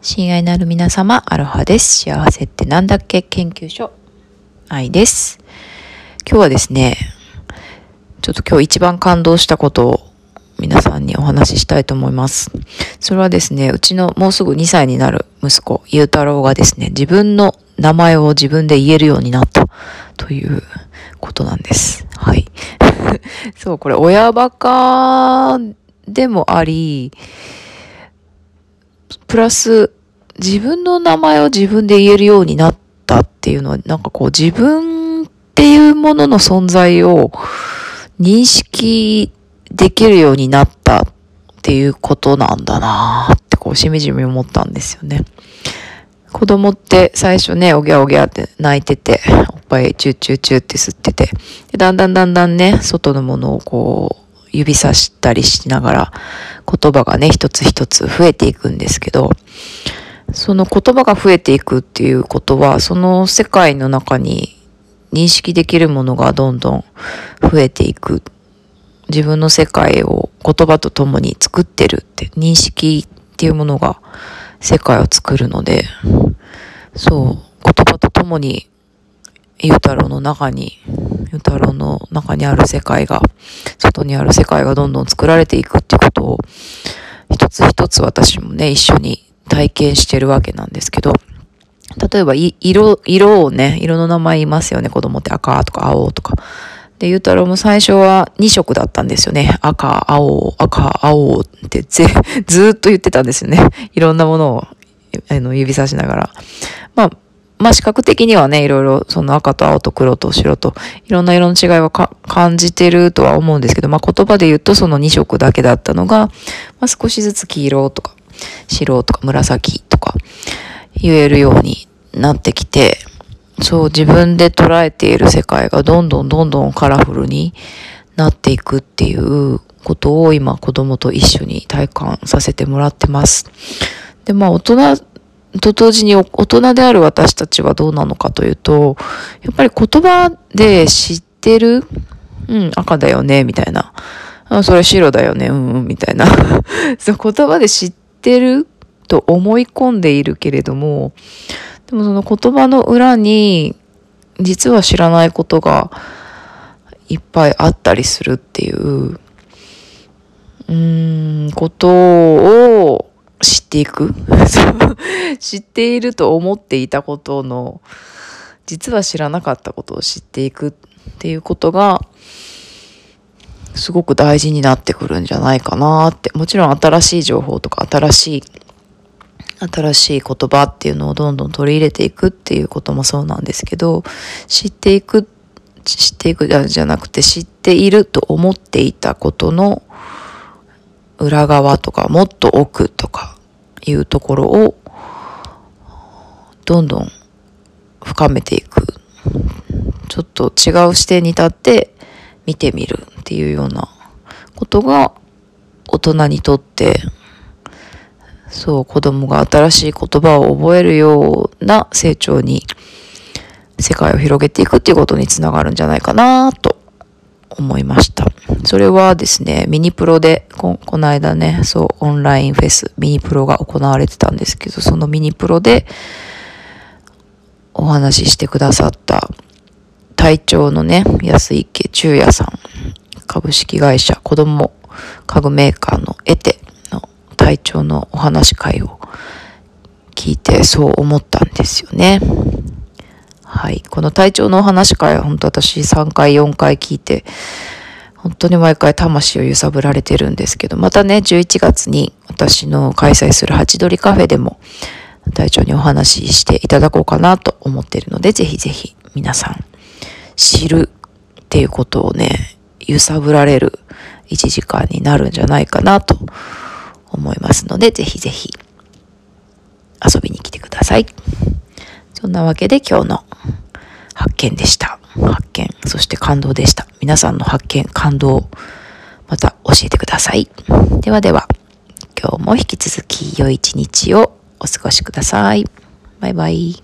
親愛なる皆様、アロハです。幸せってなんだっけ？研究所、愛です。今日はですね、ちょっと今日一番感動したことを皆さんにお話ししたいと思います。それはですね、うちのもうすぐ2歳になる息子、ゆうたろうがですね、自分の名前を自分で言えるようになったということなんです。はい。そう、これ親バカでもあり、プラス自分の名前を自分で言えるようになったっていうのは、なんかこう自分っていうものの存在を認識できるようになったっていうことなんだなってこうしみじみ思ったんですよね。子供って最初ね、おぎゃおぎゃって泣いてて、おっぱいチューチューチューって吸ってて、だんだんだんだんね、外のものをこう、指さしたりしながら、言葉がね、一つ一つ増えていくんですけど、その言葉が増えていくっていうことは、その世界の中に認識できるものがどんどん増えていく。自分の世界を言葉と共に作ってるって、認識っていうものが世界を作るので、そう、言葉と共に、ゆうたろうの中に、ゆうたろうの中にある世界が、外にある世界がどんどん作られていくっていうことを、一つ一つ私もね、一緒に体験してるわけなんですけど、例えば、色、色をね、色の名前言いますよね、子供って赤とか青とか。で、ゆうたろうも最初は2色だったんですよね。赤、青、赤、青ってぜ、ずっと言ってたんですよね。いろんなものを、あの、指さしながら。まあ、まあ視覚的にはね、いろいろその赤と青と黒と白といろんな色の違いは感じてるとは思うんですけど、まあ言葉で言うとその2色だけだったのが、まあ少しずつ黄色とか白とか紫とか言えるようになってきて、そう自分で捉えている世界がどんどんどんどんカラフルになっていくっていうことを今子供と一緒に体感させてもらってます。で、まあ大人と同時に大人である私たちはどうなのかというと、やっぱり言葉で知ってるうん、赤だよね、みたいな。あ、それ白だよね、うん、うん、みたいな。そう、言葉で知ってると思い込んでいるけれども、でもその言葉の裏に、実は知らないことがいっぱいあったりするっていう、うーん、ことを、っていく？知っていると思っていたことの実は知らなかったことを知っていくっていうことがすごく大事になってくるんじゃないかなって。もちろん新しい情報とか新しい新しい言葉っていうのをどんどん取り入れていくっていうこともそうなんですけど知っていく知っていくじゃなくて知っていると思っていたことの裏側とかもっと奥とかいうところをどんどん深めていく。ちょっと違う視点に立って見てみるっていうようなことが大人にとってそう子供が新しい言葉を覚えるような成長に世界を広げていくっていうことにつながるんじゃないかなと思いました。それはですね、ミニプロでこ、この間ね、そう、オンラインフェス、ミニプロが行われてたんですけど、そのミニプロでお話ししてくださった隊長のね、安池中也さん、株式会社子供家具メーカーのエテの隊長のお話会を聞いてそう思ったんですよね。はい。この体調のお話会は本当私3回4回聞いて、本当に毎回魂を揺さぶられてるんですけど、またね、11月に私の開催するハチドリカフェでも隊長にお話ししていただこうかなと思ってるので、ぜひぜひ皆さん知るっていうことをね、揺さぶられる1時間になるんじゃないかなと思いますので、ぜひぜひ遊びに来てください。そんなわけで今日の発見でした。発見、そして感動でした。皆さんの発見、感動、また教えてください。ではでは、今日も引き続き良い一日をお過ごしください。バイバイ。